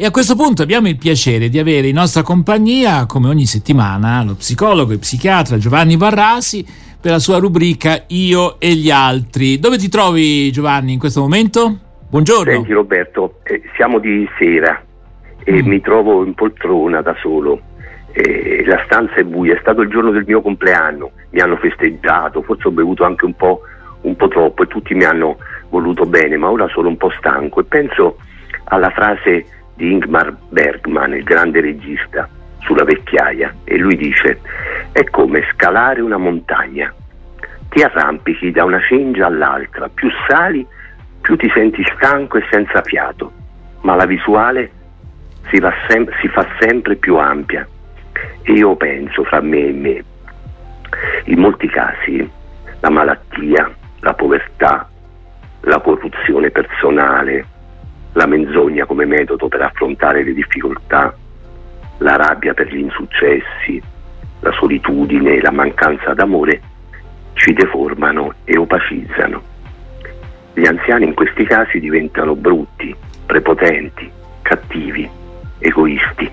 E a questo punto abbiamo il piacere di avere in nostra compagnia, come ogni settimana, lo psicologo e psichiatra Giovanni Varrasi per la sua rubrica Io e gli altri. Dove ti trovi Giovanni in questo momento? Buongiorno. Senti Roberto, eh, siamo di sera e mm. mi trovo in poltrona da solo. Eh, la stanza è buia, è stato il giorno del mio compleanno, mi hanno festeggiato, forse ho bevuto anche un po', un po' troppo e tutti mi hanno voluto bene, ma ora sono un po' stanco e penso alla frase di Ingmar Bergman, il grande regista, sulla vecchiaia e lui dice è come scalare una montagna, ti arrampichi da una cengia all'altra, più sali più ti senti stanco e senza fiato, ma la visuale si, sem- si fa sempre più ampia. E io penso fra me e me, in molti casi la malattia, la povertà, la corruzione personale, la menzogna come metodo per affrontare le difficoltà, la rabbia per gli insuccessi, la solitudine, la mancanza d'amore ci deformano e opacizzano. Gli anziani in questi casi diventano brutti, prepotenti, cattivi, egoisti.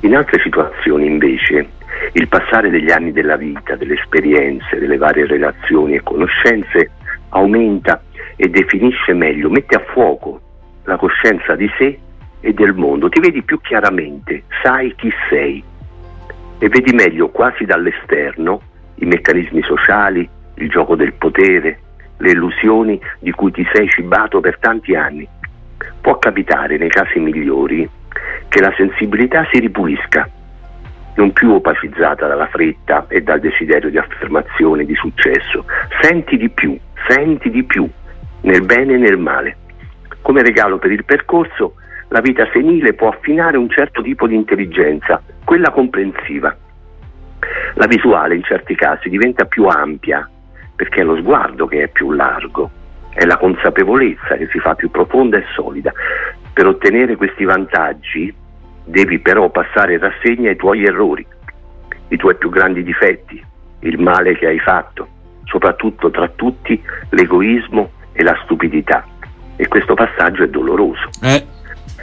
In altre situazioni invece il passare degli anni della vita, delle esperienze, delle varie relazioni e conoscenze aumenta e definisce meglio, mette a fuoco la coscienza di sé e del mondo, ti vedi più chiaramente, sai chi sei e vedi meglio quasi dall'esterno i meccanismi sociali, il gioco del potere, le illusioni di cui ti sei cibato per tanti anni. Può capitare nei casi migliori che la sensibilità si ripulisca, non più opacizzata dalla fretta e dal desiderio di affermazione, di successo. Senti di più, senti di più, nel bene e nel male. Come regalo per il percorso, la vita senile può affinare un certo tipo di intelligenza, quella comprensiva. La visuale in certi casi diventa più ampia, perché è lo sguardo che è più largo, è la consapevolezza che si fa più profonda e solida. Per ottenere questi vantaggi devi però passare in rassegna i tuoi errori, i tuoi più grandi difetti, il male che hai fatto, soprattutto tra tutti l'egoismo e la stupidità. E questo passaggio è doloroso. Eh,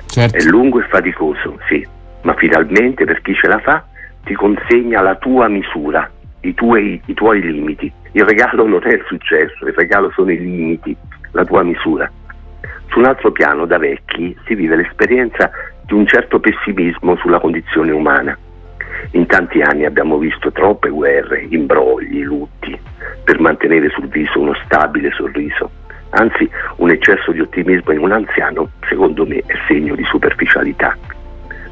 certo. È lungo e faticoso, sì, ma finalmente per chi ce la fa ti consegna la tua misura, i tuoi, i tuoi limiti. Il regalo non è il successo, il regalo sono i limiti, la tua misura. Su un altro piano, da vecchi, si vive l'esperienza di un certo pessimismo sulla condizione umana. In tanti anni abbiamo visto troppe guerre, imbrogli, lutti, per mantenere sul viso uno stabile sorriso. Anzi, un eccesso di ottimismo in un anziano, secondo me, è segno di superficialità.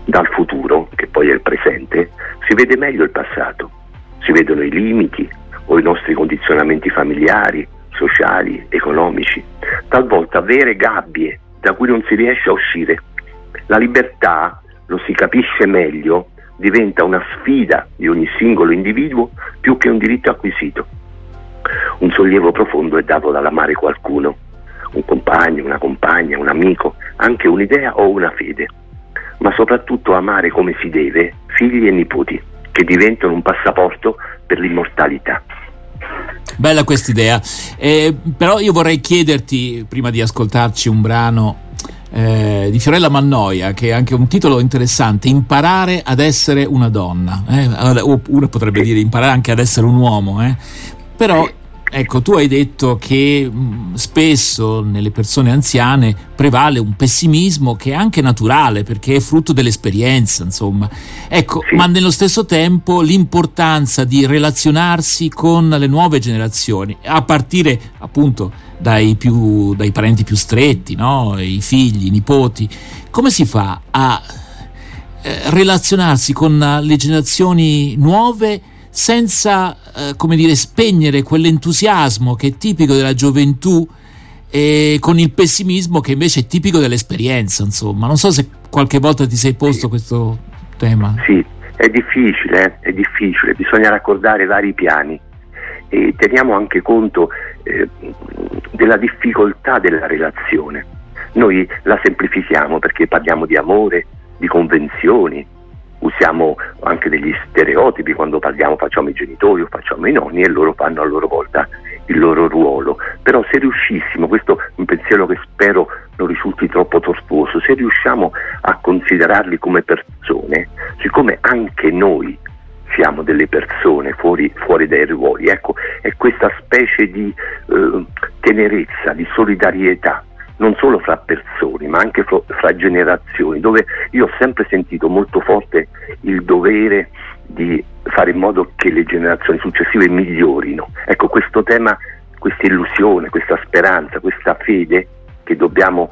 Dal futuro, che poi è il presente, si vede meglio il passato, si vedono i limiti o i nostri condizionamenti familiari, sociali, economici, talvolta vere gabbie da cui non si riesce a uscire. La libertà, lo si capisce meglio, diventa una sfida di ogni singolo individuo più che un diritto acquisito. Un sollievo profondo è dato dall'amare qualcuno, un compagno, una compagna, un amico, anche un'idea o una fede, ma soprattutto amare come si deve figli e nipoti, che diventano un passaporto per l'immortalità. Bella questa idea, eh, però io vorrei chiederti, prima di ascoltarci un brano eh, di Fiorella Mannoia, che è anche un titolo interessante, Imparare ad essere una donna, eh? oppure potrebbe dire imparare anche ad essere un uomo, eh? però Ecco, tu hai detto che mh, spesso nelle persone anziane prevale un pessimismo che è anche naturale perché è frutto dell'esperienza, insomma. Ecco, sì. ma nello stesso tempo l'importanza di relazionarsi con le nuove generazioni, a partire appunto dai, più, dai parenti più stretti, no? i figli, i nipoti. Come si fa a eh, relazionarsi con le generazioni nuove? Senza, eh, come dire, spegnere quell'entusiasmo che è tipico della gioventù e con il pessimismo che invece è tipico dell'esperienza, insomma. Non so se qualche volta ti sei posto questo tema. Sì, è difficile, eh? è difficile, bisogna raccordare vari piani e teniamo anche conto eh, della difficoltà della relazione. Noi la semplifichiamo perché parliamo di amore, di convenzioni, usiamo anche degli stereotipi quando parliamo, facciamo i genitori o facciamo i nonni e loro fanno a loro volta il loro ruolo. Però se riuscissimo, questo è un pensiero che spero non risulti troppo tortuoso, se riusciamo a considerarli come persone, siccome anche noi siamo delle persone fuori, fuori dai ruoli, ecco, è questa specie di eh, tenerezza, di solidarietà non solo fra persone ma anche fra generazioni, dove io ho sempre sentito molto forte il dovere di fare in modo che le generazioni successive migliorino. Ecco, questo tema, questa illusione, questa speranza, questa fede che dobbiamo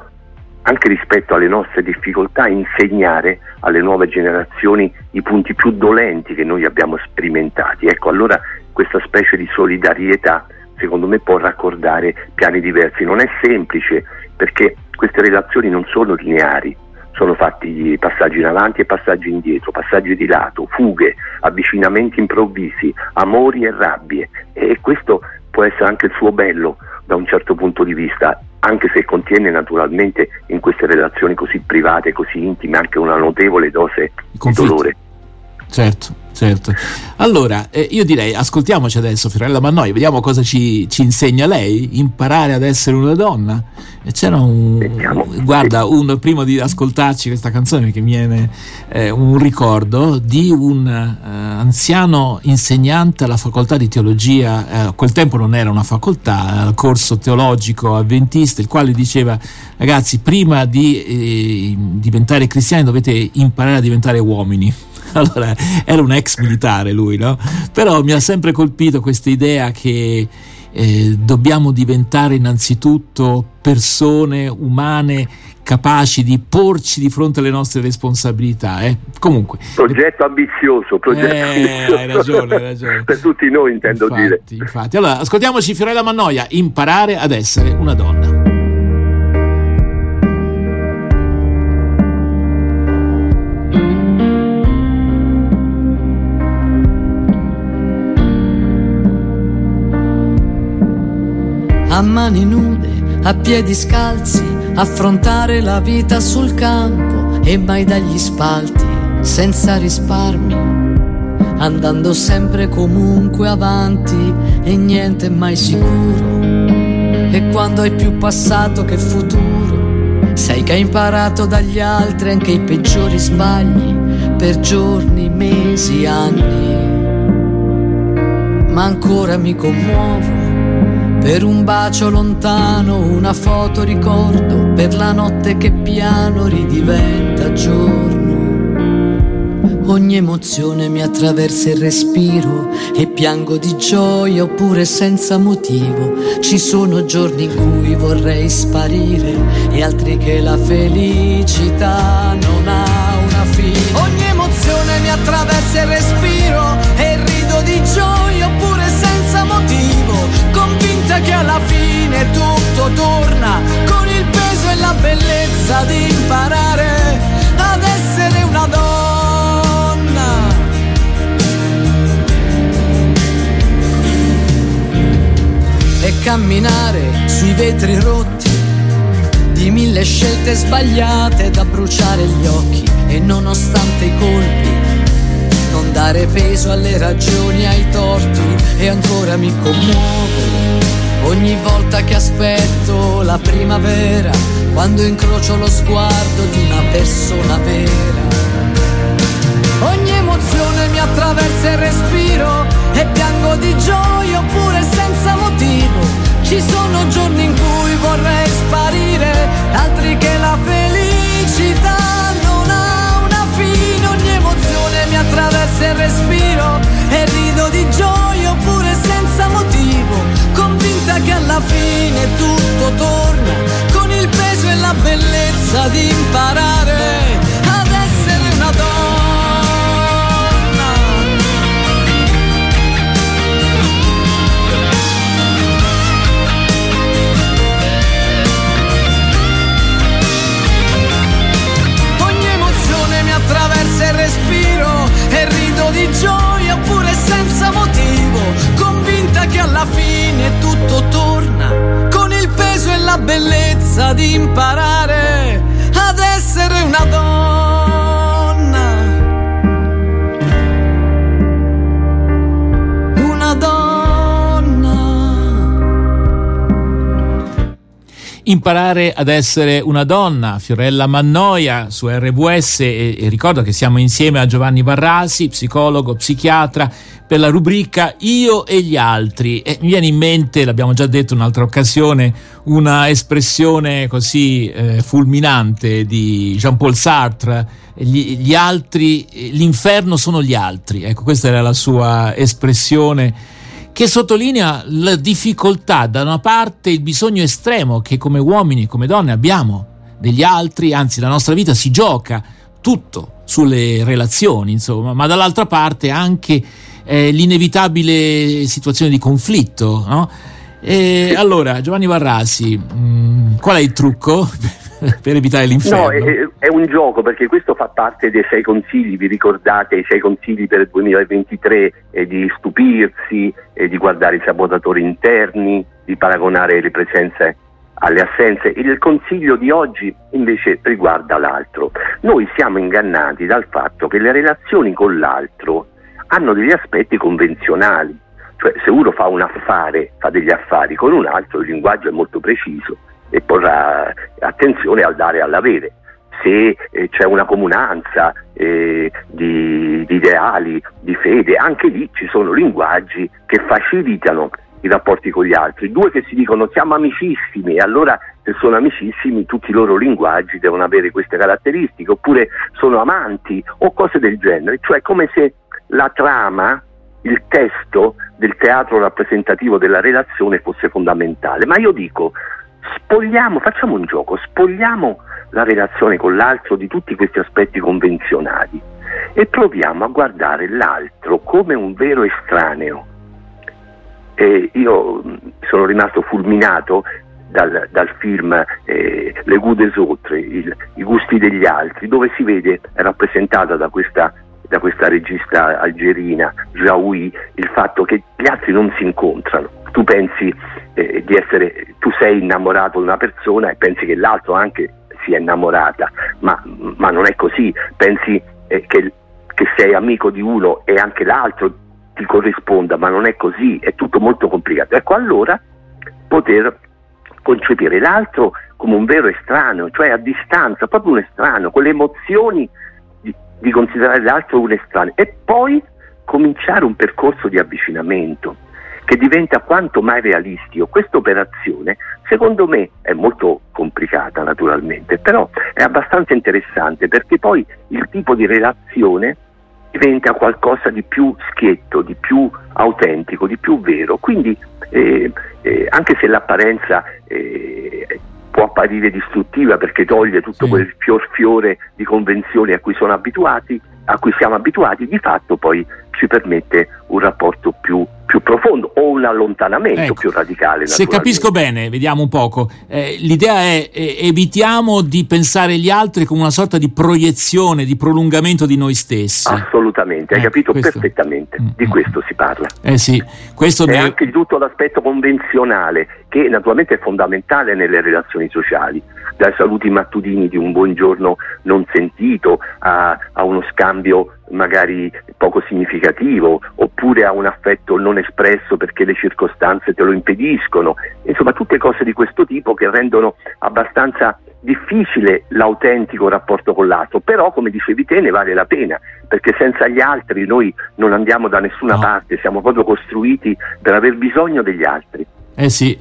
anche rispetto alle nostre difficoltà insegnare alle nuove generazioni i punti più dolenti che noi abbiamo sperimentati. Ecco, allora questa specie di solidarietà secondo me può raccordare piani diversi. Non è semplice perché queste relazioni non sono lineari, sono fatti passaggi in avanti e passaggi indietro, passaggi di lato, fughe, avvicinamenti improvvisi, amori e rabbie e questo può essere anche il suo bello da un certo punto di vista, anche se contiene naturalmente in queste relazioni così private, così intime, anche una notevole dose di dolore. Certo, certo. Allora, eh, io direi, ascoltiamoci adesso Fiorella Mannoi, vediamo cosa ci, ci, insegna lei, imparare ad essere una donna. E c'era un... Vediamo. Guarda, un, prima di ascoltarci questa canzone che mi viene eh, un ricordo di un eh, anziano insegnante alla facoltà di teologia, eh, a quel tempo non era una facoltà, il corso teologico avventista, il quale diceva, ragazzi, prima di eh, diventare cristiani dovete imparare a diventare uomini allora, era un ex militare lui, no? Però mi ha sempre colpito questa idea che eh, dobbiamo diventare innanzitutto persone umane capaci di porci di fronte alle nostre responsabilità. Eh? Comunque. Progetto ambizioso, progetto eh, ambizioso. Hai ragione, hai ragione. per tutti noi intendo infatti, dire. Infatti. Allora, ascoltiamoci Fiorella Mannoia, imparare ad essere una donna. A mani nude, a piedi scalzi, affrontare la vita sul campo e mai dagli spalti, senza risparmi, andando sempre comunque avanti e niente mai sicuro. E quando hai più passato che futuro, sai che hai imparato dagli altri anche i peggiori sbagli per giorni, mesi, anni. Ma ancora mi commuovo per un bacio lontano, una foto ricordo, per la notte che piano ridiventa giorno. Ogni emozione mi attraversa il respiro e piango di gioia oppure senza motivo. Ci sono giorni in cui vorrei sparire e altri che la felicità non ha una fine. Ogni emozione mi attraversa il respiro che alla fine tutto torna con il peso e la bellezza di imparare ad essere una donna. E camminare sui vetri rotti di mille scelte sbagliate da bruciare gli occhi e nonostante i colpi non dare peso alle ragioni, ai torti e ancora mi commuovo ogni volta che aspetto la primavera, quando incrocio lo sguardo di una persona vera. Ogni emozione mi attraversa il respiro e piango di gioia oppure senza motivo. Ci sono giorni in cui vorrei sparire, altri che la felicità non ha una fine. Ogni emozione mi attraversa il respiro e rido di gioia fine tutto torna con il peso e la bellezza di imparare di imparare ad essere una donna. Imparare ad essere una donna, Fiorella Mannoia su RWS e, e ricordo che siamo insieme a Giovanni Barrasi, psicologo, psichiatra, per la rubrica Io e gli altri. E mi viene in mente, l'abbiamo già detto in un'altra occasione, una espressione così eh, fulminante di Jean-Paul Sartre, gli, gli altri, l'inferno sono gli altri. Ecco, questa era la sua espressione che sottolinea la difficoltà, da una parte il bisogno estremo che come uomini e come donne abbiamo degli altri, anzi la nostra vita si gioca tutto sulle relazioni, insomma, ma dall'altra parte anche eh, l'inevitabile situazione di conflitto. No? E allora, Giovanni Varrasi, mh, mm, qual è il trucco? per evitare l'inferno? No, è, è, un gioco perché questo fa parte dei sei consigli, vi ricordate i sei consigli per il 2023 eh, di stupirsi, eh, di guardare i sabotatori interni, di paragonare le presenze alle assenze. Il consiglio di oggi invece riguarda l'altro. Noi siamo ingannati dal fatto che le relazioni con l'altro hanno degli aspetti convenzionali. Cioè, se uno fa un affare, fa degli affari con un altro, il linguaggio è molto preciso e porrà attenzione al dare e all'avere. Se eh, c'è una comunanza eh, di, di ideali, di fede, anche lì ci sono linguaggi che facilitano i rapporti con gli altri, due che si dicono siamo amicissimi e allora se sono amicissimi tutti i loro linguaggi devono avere queste caratteristiche, oppure sono amanti o cose del genere, cioè come se la trama, il testo del teatro rappresentativo della relazione fosse fondamentale, ma io dico spogliamo, facciamo un gioco, spogliamo la relazione con l'altro di tutti questi aspetti convenzionali e proviamo a guardare l'altro come un vero estraneo. E io sono rimasto fulminato dal, dal film eh, Le Goût des Autres, il, I gusti degli altri, dove si vede rappresentata da questa, da questa regista algerina, Jaoui, il fatto che gli altri non si incontrano. Tu pensi eh, di essere, tu sei innamorato di una persona e pensi che l'altro anche sia innamorata, ma, ma non è così, pensi eh, che, che sei amico di uno e anche l'altro ti corrisponda, ma non è così, è tutto molto complicato. Ecco allora poter concepire l'altro come un vero estraneo, cioè a distanza, proprio un estraneo, con le emozioni di, di considerare l'altro un estraneo. E poi cominciare un percorso di avvicinamento che diventa quanto mai realistico. Questa operazione secondo me è molto complicata naturalmente, però è abbastanza interessante perché poi il tipo di relazione diventa qualcosa di più schietto, di più autentico, di più vero. Quindi eh, eh, anche se l'apparenza eh, può apparire distruttiva perché toglie tutto sì. quel fior fiore di convenzioni a cui sono abituati, a cui siamo abituati, di fatto poi ci permette un rapporto più, più profondo o un allontanamento ecco, più radicale. Se capisco bene, vediamo un poco, eh, l'idea è eh, evitiamo di pensare agli altri come una sorta di proiezione, di prolungamento di noi stessi. Assolutamente, hai eh, capito questo. perfettamente, mm, di mm. questo si parla. Eh sì, questo e ne... anche tutto l'aspetto convenzionale che naturalmente è fondamentale nelle relazioni sociali dai saluti mattutini di un buongiorno non sentito a, a uno scambio magari poco significativo oppure a un affetto non espresso perché le circostanze te lo impediscono, insomma tutte cose di questo tipo che rendono abbastanza difficile l'autentico rapporto con l'altro, però come dicevi te ne vale la pena, perché senza gli altri noi non andiamo da nessuna no. parte, siamo proprio costruiti per aver bisogno degli altri. Eh sì,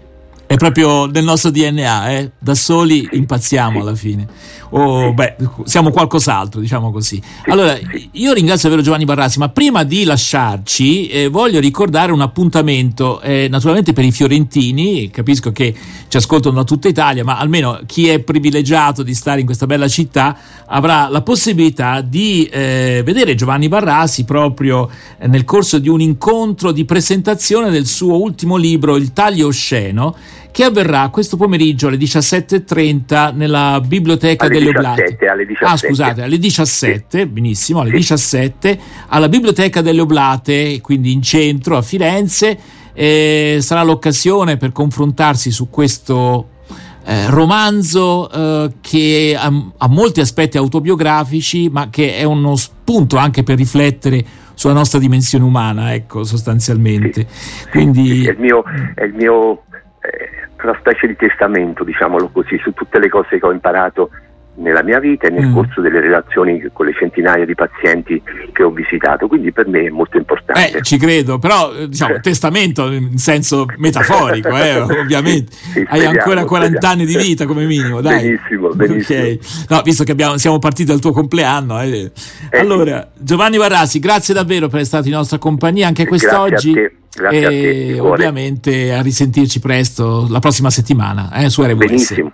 è proprio nel nostro DNA, eh? da soli impazziamo alla fine. O beh, siamo qualcos'altro, diciamo così. Allora, io ringrazio davvero Giovanni Barrasi, ma prima di lasciarci eh, voglio ricordare un appuntamento, eh, naturalmente per i fiorentini, capisco che ci ascoltano da tutta Italia, ma almeno chi è privilegiato di stare in questa bella città avrà la possibilità di eh, vedere Giovanni Barrasi proprio nel corso di un incontro di presentazione del suo ultimo libro, Il taglio osceno che avverrà questo pomeriggio alle 17.30 nella biblioteca alle delle 17, Oblate. Alle 17. Ah, scusate, alle 17, sì. benissimo, alle sì. 17 alla biblioteca delle Oblate, quindi in centro a Firenze. Eh, sarà l'occasione per confrontarsi su questo eh, romanzo eh, che ha, ha, molti aspetti autobiografici, ma che è uno spunto anche per riflettere sulla nostra dimensione umana, ecco, sostanzialmente. Sì, Quindi... è il mio, è il mio eh, una specie di testamento, diciamolo così, su tutte le cose che ho imparato nella mia vita e nel mm. corso delle relazioni con le centinaia di pazienti che ho visitato, quindi per me è molto importante. Eh, ci credo, però eh, diciamo testamento in senso metaforico, eh, ovviamente. Sì, Hai ancora 40 speriamo. anni di vita come minimo, dai. Benissimo, benissimo. Okay. No, visto che abbiamo, siamo partiti dal tuo compleanno. Eh. eh allora, Giovanni Varrasi, grazie davvero per essere stato in nostra compagnia anche quest'oggi. Grazie a te. Grazie e a te, ovviamente a risentirci presto la prossima settimana eh, su RWS. Benissimo.